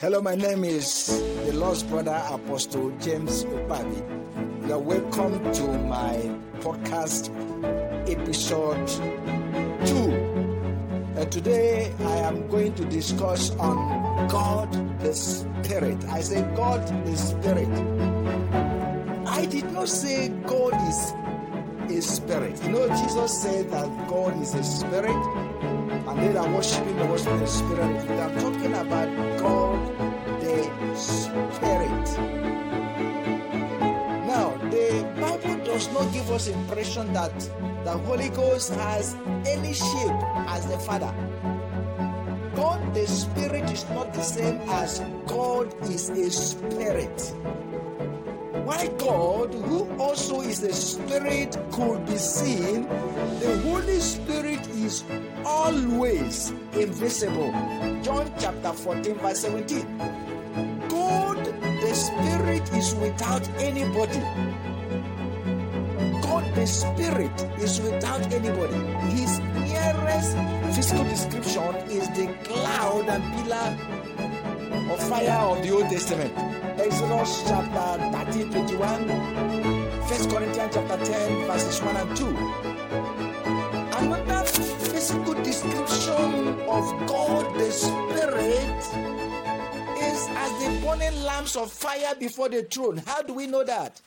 Hello, my name is the Lord's brother Apostle James Opabi. You are welcome to my podcast episode 2. Uh, today I am going to discuss on God the Spirit. I say God the Spirit. I did not say God is a spirit. You know, Jesus said that God is a spirit, and they that worship Him, they the Spirit. We are talking about God us impression that the Holy Ghost has any shape as the Father. God the Spirit is not the same as God is a spirit. Why God, who also is a spirit, could be seen, the Holy Spirit is always invisible. John chapter 14, verse 17. God, the Spirit, is without anybody. The Spirit, is without anybody. His nearest physical description is the cloud and pillar of fire of the Old Testament. Exodus chapter 13, 21, 1 Corinthians chapter 10, verses 1 and 2. Another physical description of God the Spirit is as the burning lamps of fire before the throne. How do we know that?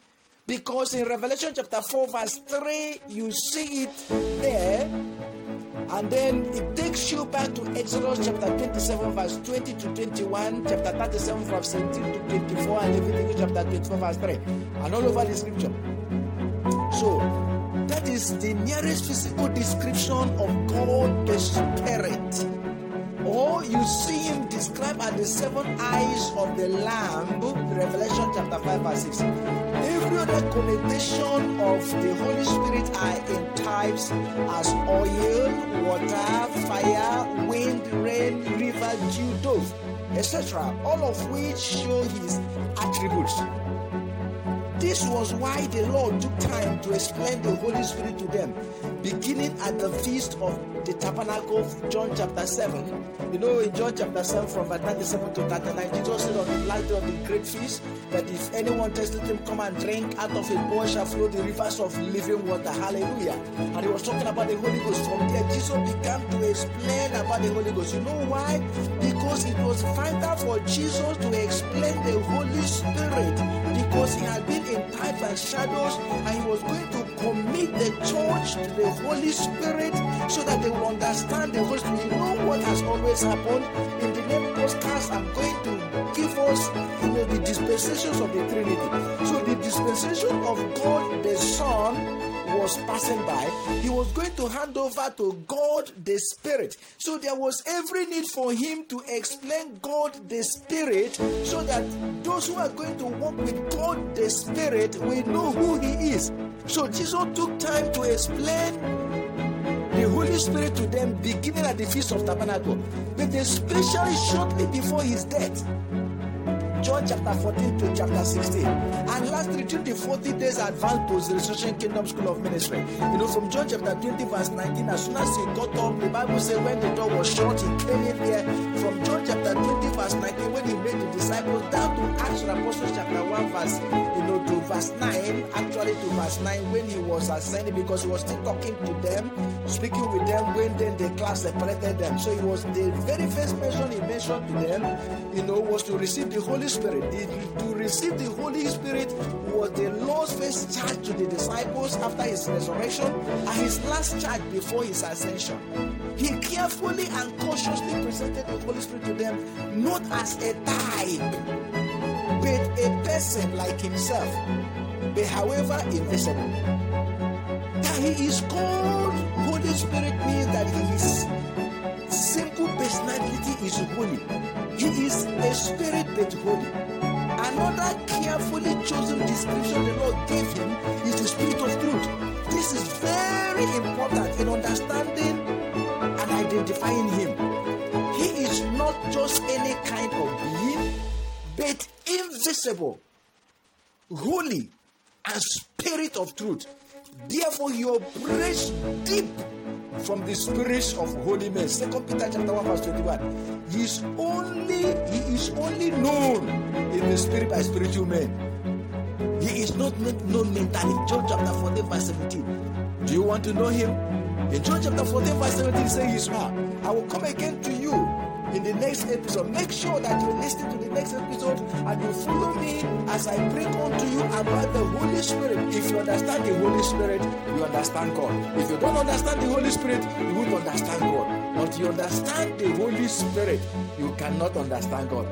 Because in Revelation chapter 4, verse 3, you see it there and then it takes you back to Exodus chapter 27, verse 20 to 21, chapter 37, verse 17 to 24, and Leviticus chapter 24, verse 3, and all over the scripture. So, that is the nearest physical description of God the Spirit. You see him described as the seven eyes of the Lamb, Revelation chapter 5, verse 6. Every other connotation of the Holy Spirit are in types as oil, water, fire, wind, rain, river, dew, dove, etc., all of which show his attributes. This was why the Lord took time to explain the Holy Spirit to them, beginning at the feast of the tabernacle, John chapter 7. You know, in John chapter 7, from verse 37 to 39, Jesus said on the day of the great feast that if anyone thirsty, him come and drink out of a bowl shall flow the rivers of living water. Hallelujah. And he was talking about the Holy Ghost. From there, Jesus began to explain about the Holy Ghost. You know why? Because it was vital for Jesus to explain the Holy Spirit because he had been in types and shadows and he was going to commit the church to the Holy Spirit so that they will understand the Holy Spirit. You know what has always happened? In the name podcast, I'm going to give us you know the dispensations of the Trinity. So the dispensation of God the Son was passing by, he was going to hand over to God the Spirit. So there was every need for him to explain God the Spirit so that those who are going to walk with God the Spirit will know who he is. So Jesus took time to explain the Holy Spirit to them beginning at the Feast of Tabernacle, but especially shortly before his death. John chapter 14 to chapter 16. And lastly, during the 40 days advance the resurrection kingdom school of ministry. You know, from John chapter 20, verse 19, as soon as he got up, the Bible said when the door was shut, he came in there. From John chapter 20, verse 19, when he made the disciples down to Acts of Apostles chapter 1, verse you know, to verse 9, actually to verse 9, when he was ascending, because he was still talking to them, speaking with them, when then the class separated them. So it was the very first mention he mentioned to them, you know, was to receive the Holy Spirit. The, to receive the Holy Spirit was the Lord's first charge to the disciples after his resurrection and his last charge before his ascension. He carefully and cautiously presented the Holy Spirit to them, not as a type, with a person like himself, be however invisible. That he is called Holy Spirit means that his simple personality is holy. He is a spirit but holy. Another carefully chosen description the Lord gave him is the spirit of truth. This is very important in understanding and identifying him. Not just any kind of being, but invisible, holy, and spirit of truth. Therefore, he operates deep from the spirit of holy men. Second Peter chapter 1, verse 21. He is only he is only known in the spirit by spiritual men. He is not known mentally. John chapter 14, verse 17. Do you want to know him? In John chapter 14, verse 17, he says, I will come again to the next episode. Make sure that you listen to the next episode and you follow me as I bring unto you about the Holy Spirit. If you understand the Holy Spirit, you understand God. If you don't understand the Holy Spirit, you won't understand God. But you understand the Holy Spirit, you cannot understand God.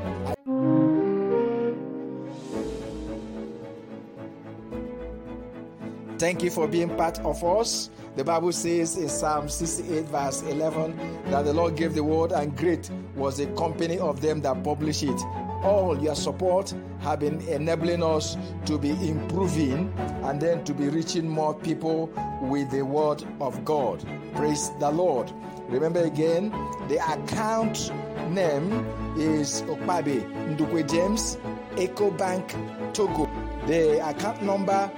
Thank you for being part of us. The Bible says in Psalm 68, verse 11, that the Lord gave the word, and great was the company of them that published it. All your support have been enabling us to be improving and then to be reaching more people with the word of God. Praise the Lord. Remember again, the account name is Okpabe Ndukwe James, Ecobank, Togo. The account number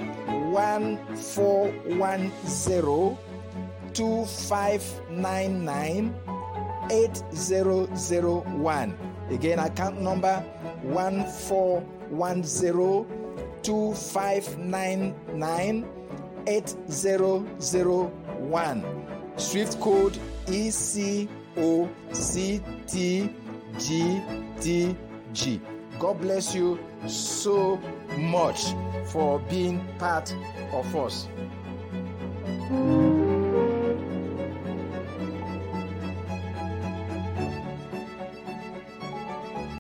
1410 2599 8001. Again, account number 1410 2599 8001. Swift code ECOCTGTG. God bless you so much for being part of us.